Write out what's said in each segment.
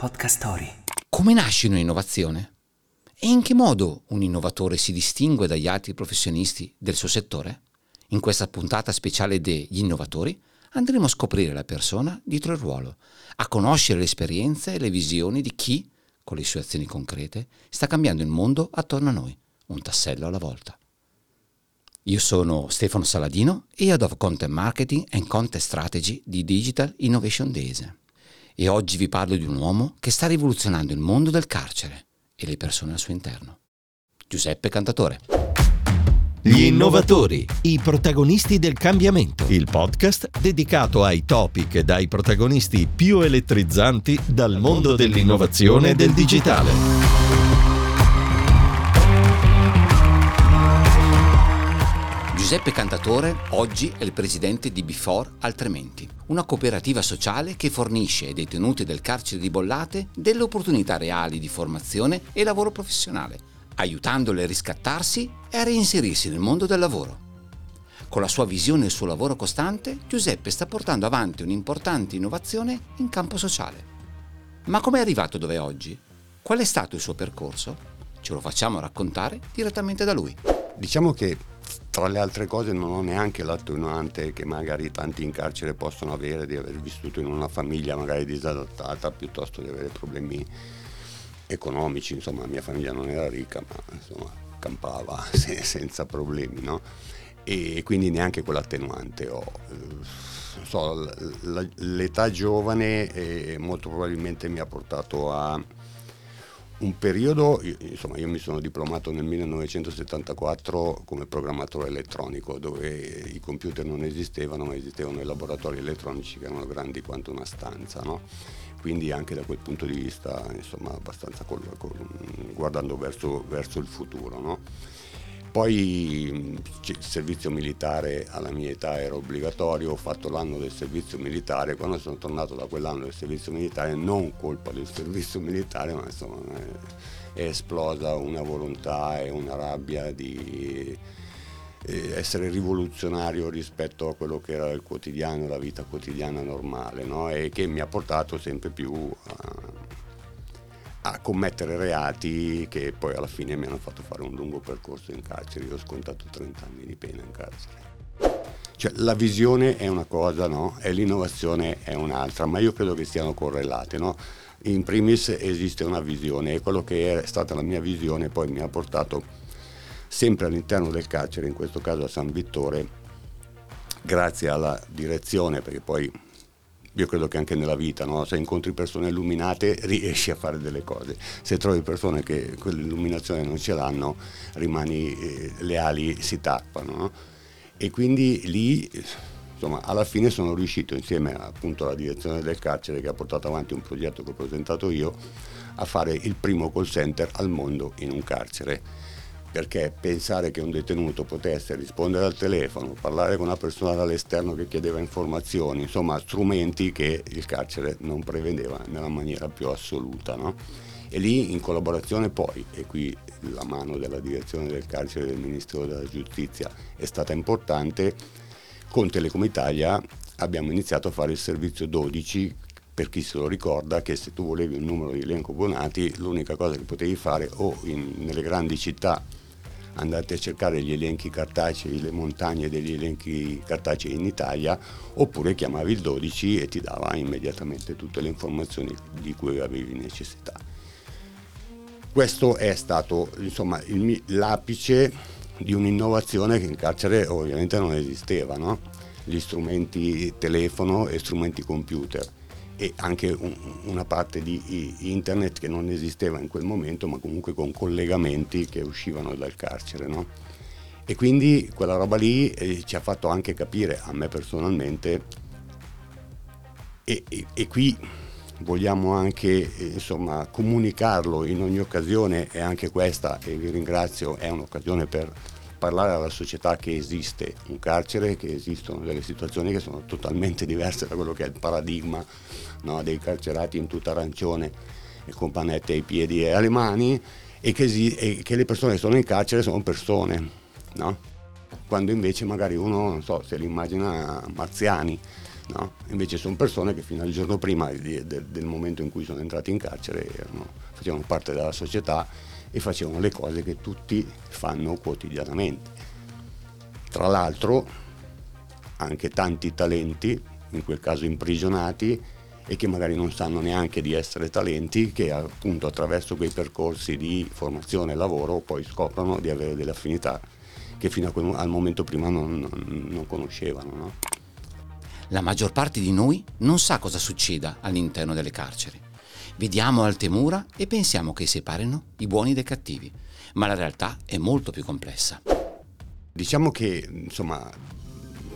Podcast Story. Come nasce un'innovazione? E in che modo un innovatore si distingue dagli altri professionisti del suo settore? In questa puntata speciale degli innovatori andremo a scoprire la persona dietro il ruolo, a conoscere le esperienze e le visioni di chi, con le sue azioni concrete, sta cambiando il mondo attorno a noi, un tassello alla volta. Io sono Stefano Saladino, Head of Content Marketing and Content Strategy di Digital Innovation Days e oggi vi parlo di un uomo che sta rivoluzionando il mondo del carcere e le persone al suo interno. Giuseppe Cantatore. Gli innovatori, i protagonisti del cambiamento. Il podcast dedicato ai topic e dai protagonisti più elettrizzanti dal mondo dell'innovazione e del digitale. Giuseppe Cantatore oggi è il presidente di Before Altrimenti, una cooperativa sociale che fornisce ai detenuti del carcere di Bollate delle opportunità reali di formazione e lavoro professionale, aiutandoli a riscattarsi e a reinserirsi nel mondo del lavoro. Con la sua visione e il suo lavoro costante, Giuseppe sta portando avanti un'importante innovazione in campo sociale. Ma come è arrivato dove è oggi? Qual è stato il suo percorso? Ce lo facciamo raccontare direttamente da lui. Diciamo che tra le altre cose non ho neanche l'attenuante che magari tanti in carcere possono avere di aver vissuto in una famiglia magari disadattata piuttosto di avere problemi economici, insomma la mia famiglia non era ricca ma insomma campava senza problemi, no? E quindi neanche quell'attenuante ho. So, l'età giovane eh, molto probabilmente mi ha portato a un periodo, insomma io mi sono diplomato nel 1974 come programmatore elettronico dove i computer non esistevano ma esistevano i laboratori elettronici che erano grandi quanto una stanza, no? quindi anche da quel punto di vista insomma abbastanza col, col, guardando verso, verso il futuro. No? Poi il servizio militare alla mia età era obbligatorio, ho fatto l'anno del servizio militare, quando sono tornato da quell'anno del servizio militare, non colpa del servizio militare, ma insomma è esplosa una volontà e una rabbia di eh, essere rivoluzionario rispetto a quello che era il quotidiano, la vita quotidiana normale, no? e che mi ha portato sempre più a a commettere reati che poi alla fine mi hanno fatto fare un lungo percorso in carcere. Io ho scontato 30 anni di pena in carcere. Cioè, la visione è una cosa, no? E l'innovazione è un'altra, ma io credo che siano correlate, no? In primis esiste una visione e quello che è stata la mia visione poi mi ha portato sempre all'interno del carcere, in questo caso a San Vittore, grazie alla direzione, perché poi io credo che anche nella vita, no? se incontri persone illuminate riesci a fare delle cose, se trovi persone che quell'illuminazione non ce l'hanno, rimani, eh, le ali si tappano. No? E quindi lì, insomma, alla fine sono riuscito insieme appunto alla direzione del carcere che ha portato avanti un progetto che ho presentato io, a fare il primo call center al mondo in un carcere perché pensare che un detenuto potesse rispondere al telefono, parlare con una persona dall'esterno che chiedeva informazioni, insomma strumenti che il carcere non prevedeva nella maniera più assoluta. No? E lì in collaborazione poi, e qui la mano della direzione del carcere del Ministero della Giustizia è stata importante, con Telecom Italia abbiamo iniziato a fare il servizio 12 per chi se lo ricorda che se tu volevi un numero di elenco abbonati l'unica cosa che potevi fare o in, nelle grandi città andate a cercare gli elenchi cartacei, le montagne degli elenchi cartacei in Italia, oppure chiamavi il 12 e ti dava immediatamente tutte le informazioni di cui avevi necessità. Questo è stato insomma, il, l'apice di un'innovazione che in carcere ovviamente non esisteva, no? gli strumenti telefono e strumenti computer e anche un, una parte di internet che non esisteva in quel momento, ma comunque con collegamenti che uscivano dal carcere. No? E quindi quella roba lì eh, ci ha fatto anche capire, a me personalmente, e, e, e qui vogliamo anche eh, insomma, comunicarlo in ogni occasione e anche questa, e vi ringrazio, è un'occasione per parlare alla società che esiste un carcere, che esistono delle situazioni che sono totalmente diverse da quello che è il paradigma no, dei carcerati in tutta arancione e con panette ai piedi e alle mani e che, e che le persone che sono in carcere sono persone, no? quando invece magari uno, non so, se li immagina marziani, No? Invece sono persone che fino al giorno prima di, de, del momento in cui sono entrati in carcere erano, facevano parte della società e facevano le cose che tutti fanno quotidianamente. Tra l'altro anche tanti talenti, in quel caso imprigionati, e che magari non sanno neanche di essere talenti, che appunto attraverso quei percorsi di formazione e lavoro poi scoprono di avere delle affinità che fino quel, al momento prima non, non, non conoscevano. No? La maggior parte di noi non sa cosa succeda all'interno delle carceri. Vediamo alte mura e pensiamo che separino i buoni dai cattivi, ma la realtà è molto più complessa. Diciamo che insomma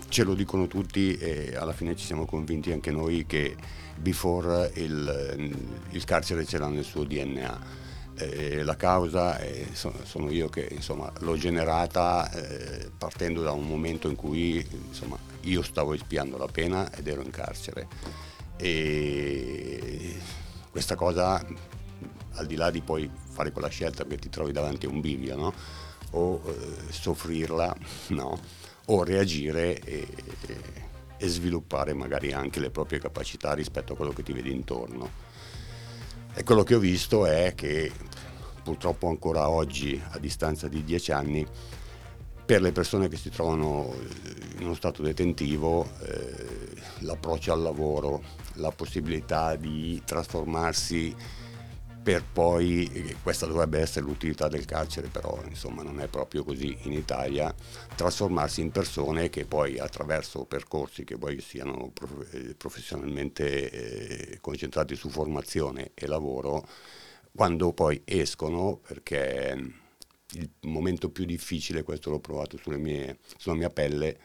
ce lo dicono tutti e alla fine ci siamo convinti anche noi che before il, il carcere ce l'ha nel suo DNA. Eh, la causa è, sono io che insomma, l'ho generata eh, partendo da un momento in cui insomma, io stavo espiando la pena ed ero in carcere. E questa cosa, al di là di poi fare quella scelta che ti trovi davanti a un bivio, no? o eh, soffrirla, no? o reagire e, e sviluppare magari anche le proprie capacità rispetto a quello che ti vedi intorno. E quello che ho visto è che purtroppo ancora oggi, a distanza di dieci anni, per le persone che si trovano eh, in uno stato detentivo eh, l'approccio al lavoro, la possibilità di trasformarsi per poi, questa dovrebbe essere l'utilità del carcere, però insomma non è proprio così in Italia, trasformarsi in persone che poi attraverso percorsi che poi siano eh, professionalmente eh, concentrati su formazione e lavoro, quando poi escono, perché il momento più difficile, questo l'ho provato mie, sulla mia pelle,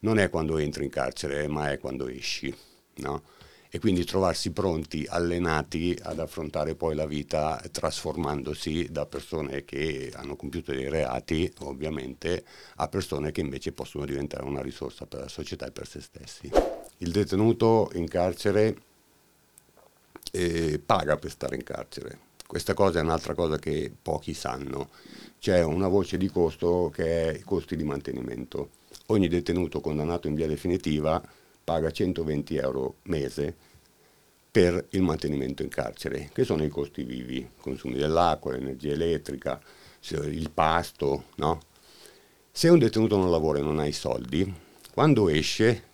non è quando entri in carcere, ma è quando esci. No? E quindi trovarsi pronti, allenati ad affrontare poi la vita trasformandosi da persone che hanno compiuto dei reati, ovviamente, a persone che invece possono diventare una risorsa per la società e per se stessi. Il detenuto in carcere eh, paga per stare in carcere. Questa cosa è un'altra cosa che pochi sanno c'è una voce di costo che è i costi di mantenimento. Ogni detenuto condannato in via definitiva paga 120 euro mese per il mantenimento in carcere, che sono i costi vivi, consumi dell'acqua, l'energia elettrica, il pasto, no? Se un detenuto non lavora e non ha i soldi, quando esce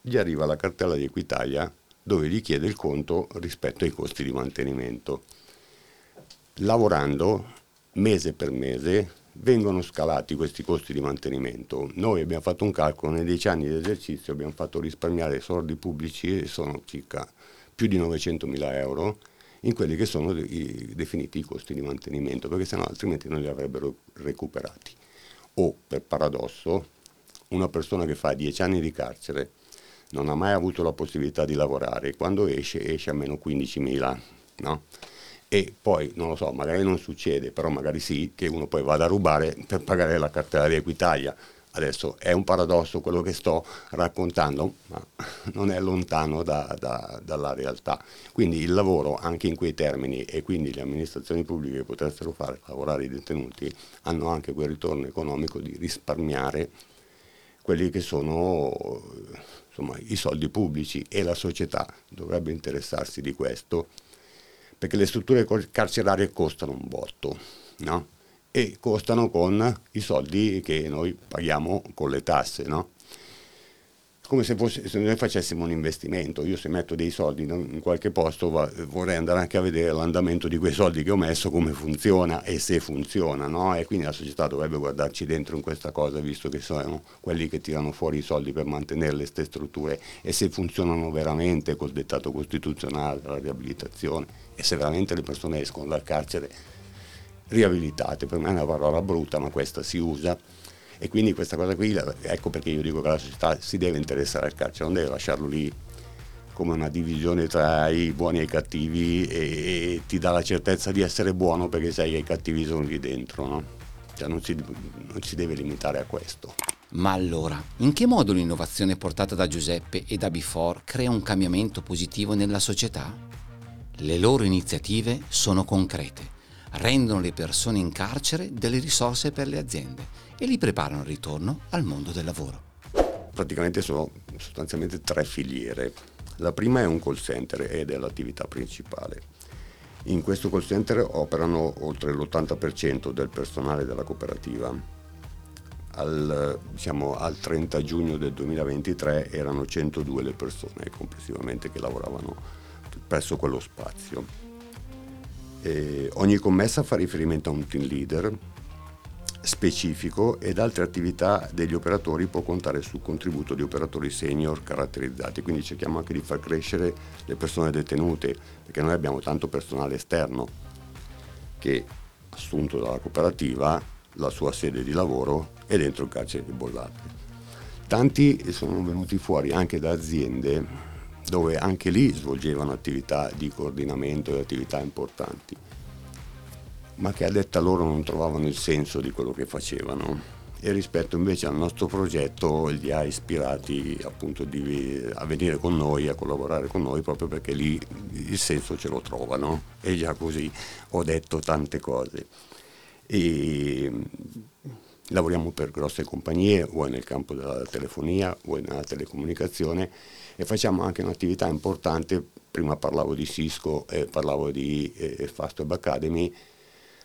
gli arriva la cartella di Equitalia dove gli chiede il conto rispetto ai costi di mantenimento. Lavorando mese per mese vengono scalati questi costi di mantenimento. Noi abbiamo fatto un calcolo, nei dieci anni di esercizio abbiamo fatto risparmiare soldi pubblici, sono circa più di 900 mila euro, in quelli che sono i, definiti i costi di mantenimento, perché sennò altrimenti non li avrebbero recuperati. O, per paradosso, una persona che fa dieci anni di carcere non ha mai avuto la possibilità di lavorare, quando esce esce a meno 15 mila, no? E poi non lo so, magari non succede, però magari sì, che uno poi vada a rubare per pagare la cartella di Equitalia. Adesso è un paradosso quello che sto raccontando, ma non è lontano da, da, dalla realtà. Quindi il lavoro anche in quei termini e quindi le amministrazioni pubbliche che potessero fare lavorare i detenuti hanno anche quel ritorno economico di risparmiare quelli che sono insomma, i soldi pubblici e la società dovrebbe interessarsi di questo perché le strutture carcerarie costano un botto, no? E costano con i soldi che noi paghiamo con le tasse, no? Come se, fosse, se, noi facessimo un investimento. Io se metto dei soldi in qualche posto va, vorrei andare anche a vedere l'andamento di quei soldi che ho messo, come funziona e se funziona. No? E quindi la società dovrebbe guardarci dentro in questa cosa, visto che sono quelli che tirano fuori i soldi per mantenere stesse strutture e se funzionano veramente col dettato costituzionale, la riabilitazione e se veramente le persone escono dal carcere riabilitate. Per me è una parola brutta, ma questa si usa e quindi questa cosa qui, ecco perché io dico che la società si deve interessare al carcere, non deve lasciarlo lì come una divisione tra i buoni e i cattivi e, e ti dà la certezza di essere buono perché sai che i cattivi sono lì dentro, no? Cioè non si, non si deve limitare a questo. Ma allora, in che modo l'innovazione portata da Giuseppe e da Before crea un cambiamento positivo nella società? Le loro iniziative sono concrete, rendono le persone in carcere delle risorse per le aziende e li preparano al ritorno al mondo del lavoro. Praticamente sono sostanzialmente tre filiere. La prima è un call center ed è l'attività principale. In questo call center operano oltre l'80% del personale della cooperativa. Al, diciamo, al 30 giugno del 2023 erano 102 le persone complessivamente che lavoravano presso quello spazio. E ogni commessa fa riferimento a un team leader specifico ed altre attività degli operatori può contare sul contributo di operatori senior caratterizzati, quindi cerchiamo anche di far crescere le persone detenute, perché noi abbiamo tanto personale esterno che assunto dalla cooperativa, la sua sede di lavoro è dentro il carcere di Bollate. Tanti sono venuti fuori anche da aziende dove anche lì svolgevano attività di coordinamento e attività importanti. Ma che a detta loro non trovavano il senso di quello che facevano. E rispetto invece al nostro progetto li ha ispirati appunto di, a venire con noi, a collaborare con noi proprio perché lì il senso ce lo trovano. E già così ho detto tante cose. E lavoriamo per grosse compagnie, vuoi nel campo della telefonia, vuoi nella telecomunicazione e facciamo anche un'attività importante, prima parlavo di Cisco e parlavo di eh, Fastweb Academy,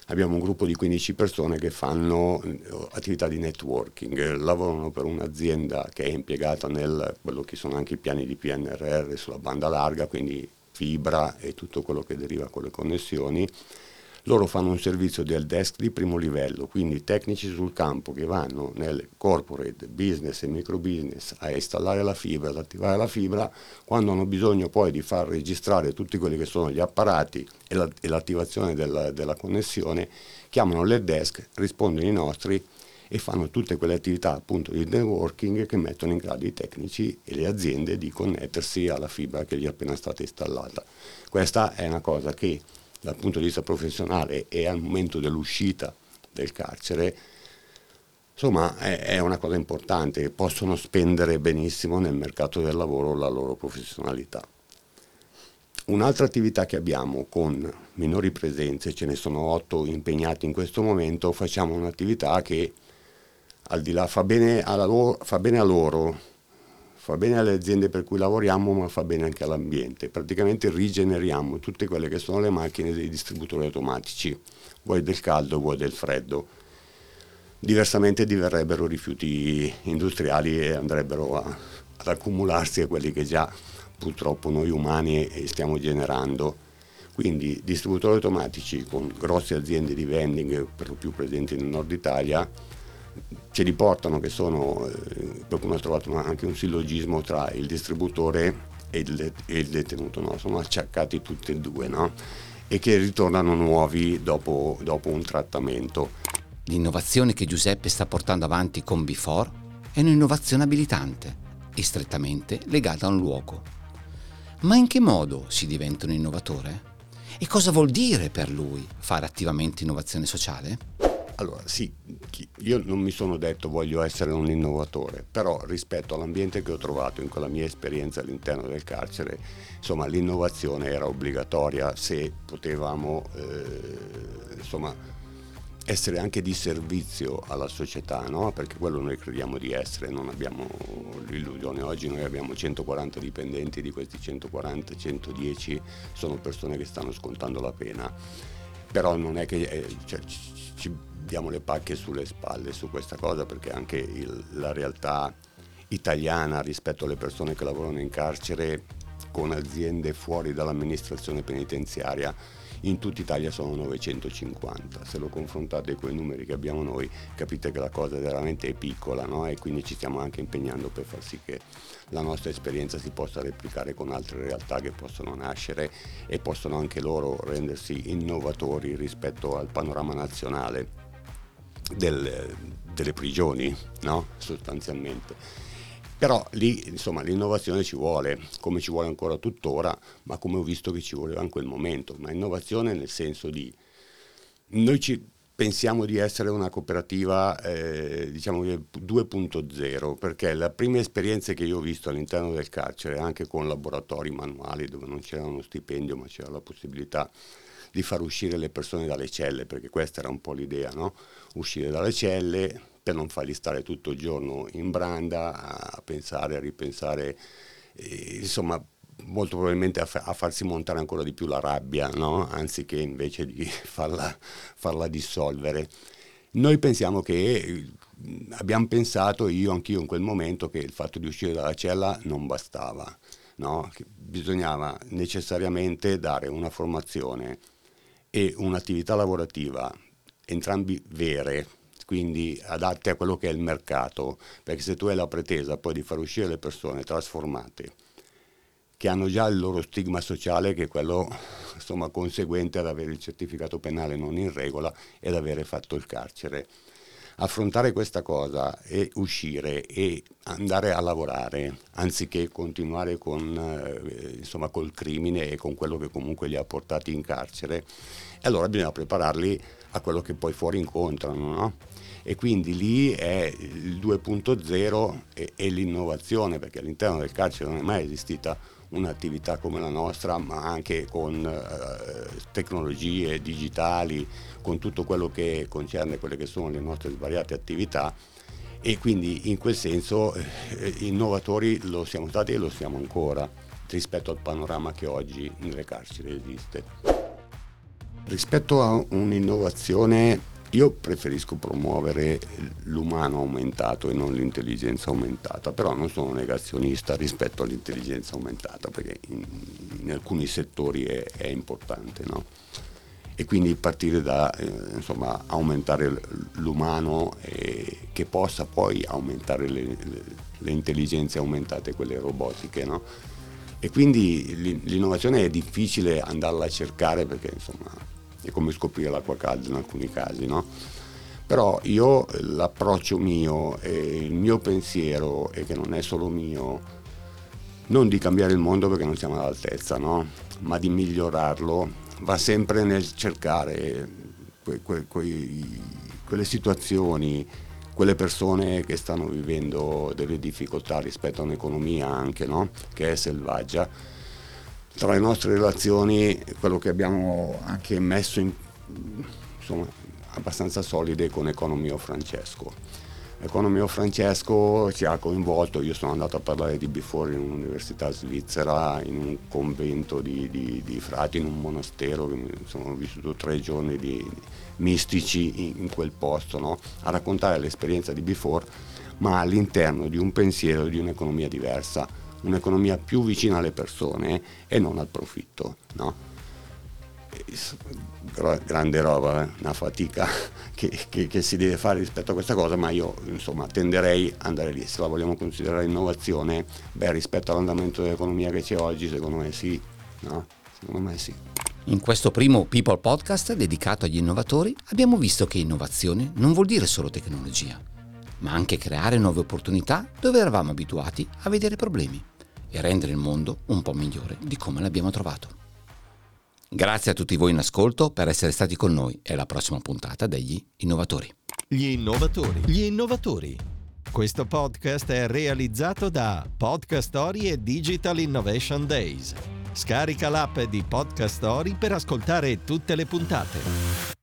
abbiamo un gruppo di 15 persone che fanno eh, attività di networking, lavorano per un'azienda che è impiegata nel quello che sono anche i piani di PNRR sulla banda larga, quindi fibra e tutto quello che deriva con le connessioni loro fanno un servizio del desk di primo livello, quindi tecnici sul campo che vanno nel corporate, business e micro business a installare la fibra, ad attivare la fibra, quando hanno bisogno poi di far registrare tutti quelli che sono gli apparati e, la, e l'attivazione della, della connessione, chiamano l'head desk, rispondono i nostri e fanno tutte quelle attività appunto di networking che mettono in grado i tecnici e le aziende di connettersi alla fibra che gli è appena stata installata. Questa è una cosa che dal punto di vista professionale e al momento dell'uscita del carcere, insomma è, è una cosa importante, possono spendere benissimo nel mercato del lavoro la loro professionalità. Un'altra attività che abbiamo con minori presenze, ce ne sono otto impegnati in questo momento, facciamo un'attività che al di là fa bene, loro, fa bene a loro, fa bene alle aziende per cui lavoriamo, ma fa bene anche all'ambiente. Praticamente rigeneriamo tutte quelle che sono le macchine dei distributori automatici, vuoi del caldo, vuoi del freddo. Diversamente diverrebbero rifiuti industriali e andrebbero a, ad accumularsi a quelli che già purtroppo noi umani stiamo generando. Quindi distributori automatici con grosse aziende di vending, per lo più presenti nel nord Italia, ce li portano che sono, eh, qualcuno ha trovato anche un sillogismo tra il distributore e il, e il detenuto, no? sono acciaccati tutti e due no? e che ritornano nuovi dopo, dopo un trattamento. L'innovazione che Giuseppe sta portando avanti con Before è un'innovazione abilitante e strettamente legata a un luogo. Ma in che modo si diventa un innovatore? E cosa vuol dire per lui fare attivamente innovazione sociale? Allora, sì, io non mi sono detto voglio essere un innovatore, però rispetto all'ambiente che ho trovato in quella mia esperienza all'interno del carcere, insomma, l'innovazione era obbligatoria se potevamo, eh, insomma, essere anche di servizio alla società, no? perché quello noi crediamo di essere, non abbiamo l'illusione. Oggi noi abbiamo 140 dipendenti, di questi 140, 110 sono persone che stanno scontando la pena, però non è che eh, cioè, ci diamo le pacche sulle spalle su questa cosa perché anche il, la realtà italiana rispetto alle persone che lavorano in carcere con aziende fuori dall'amministrazione penitenziaria in tutta Italia sono 950. Se lo confrontate con i numeri che abbiamo noi capite che la cosa veramente è piccola no? e quindi ci stiamo anche impegnando per far sì che la nostra esperienza si possa replicare con altre realtà che possono nascere e possono anche loro rendersi innovatori rispetto al panorama nazionale del, delle prigioni, no? sostanzialmente. Però lì insomma l'innovazione ci vuole, come ci vuole ancora tuttora, ma come ho visto che ci voleva in quel momento, ma innovazione nel senso di noi ci pensiamo di essere una cooperativa eh, diciamo 2.0 perché le prime esperienze che io ho visto all'interno del carcere anche con laboratori manuali dove non c'era uno stipendio ma c'era la possibilità di far uscire le persone dalle celle perché questa era un po' l'idea no? uscire dalle celle per non farli stare tutto il giorno in branda a pensare, a ripensare, eh, insomma molto probabilmente a, fa- a, farsi montare ancora di più la rabbia, no? anziché invece di farla, farla dissolvere. Noi pensiamo che abbiamo pensato, io anch'io in quel momento, che il fatto di uscire dalla cella non bastava, no? bisognava necessariamente dare una formazione e un'attività lavorativa, entrambi vere, quindi adatte a quello che è il mercato, perché se tu hai la pretesa poi di far uscire le persone trasformate, che hanno già il loro stigma sociale, che è quello insomma, conseguente ad avere il certificato penale non in regola e ad avere fatto il carcere affrontare questa cosa e uscire e andare a lavorare anziché continuare con, eh, insomma, col crimine e con quello che comunque li ha portati in carcere, allora bisogna prepararli a quello che poi fuori incontrano. No? E quindi lì è il 2.0 e, e l'innovazione, perché all'interno del carcere non è mai esistita un'attività come la nostra, ma anche con eh, tecnologie digitali, con tutto quello che concerne quelle che sono le nostre svariate attività e quindi in quel senso eh, innovatori lo siamo stati e lo siamo ancora rispetto al panorama che oggi nelle carceri esiste. Rispetto a un'innovazione io preferisco promuovere l'umano aumentato e non l'intelligenza aumentata, però non sono negazionista rispetto all'intelligenza aumentata perché in, in alcuni settori è, è importante. No? E quindi partire da eh, insomma, aumentare l'umano e che possa poi aumentare le, le, le intelligenze aumentate, quelle robotiche. No? E quindi l'innovazione è difficile andarla a cercare perché insomma è come scoprire l'acqua calda in alcuni casi, no? Però io l'approccio mio e il mio pensiero, e che non è solo mio, non di cambiare il mondo perché non siamo all'altezza, no? ma di migliorarlo, va sempre nel cercare que, que, que, quelle situazioni, quelle persone che stanno vivendo delle difficoltà rispetto a un'economia anche, no? che è selvaggia tra le nostre relazioni quello che abbiamo anche messo in, insomma, abbastanza solide con Economio Francesco. Economio Francesco ci ha coinvolto, io sono andato a parlare di Before in un'università svizzera, in un convento di, di, di frati, in un monastero, sono vissuto tre giorni di, mistici in, in quel posto, no? a raccontare l'esperienza di Before, ma all'interno di un pensiero di un'economia diversa un'economia più vicina alle persone e non al profitto. No? grande roba, eh? una fatica che, che, che, si deve fare rispetto a questa cosa, ma io insomma tenderei ad andare lì. Se la vogliamo considerare innovazione, beh, rispetto all'andamento dell'economia che c'è oggi, secondo me sì. No? Secondo me sì. In questo primo People Podcast dedicato agli innovatori abbiamo visto che innovazione non vuol dire solo tecnologia, ma anche creare nuove opportunità dove eravamo abituati a vedere problemi e rendere il mondo un po' migliore di come l'abbiamo trovato. Grazie a tutti voi in ascolto per essere stati con noi e alla prossima puntata degli Innovatori. Gli Innovatori. Gli Innovatori. Questo podcast è realizzato da Podcast Story e Digital Innovation Days. Scarica l'app di Podcast Story per ascoltare tutte le puntate.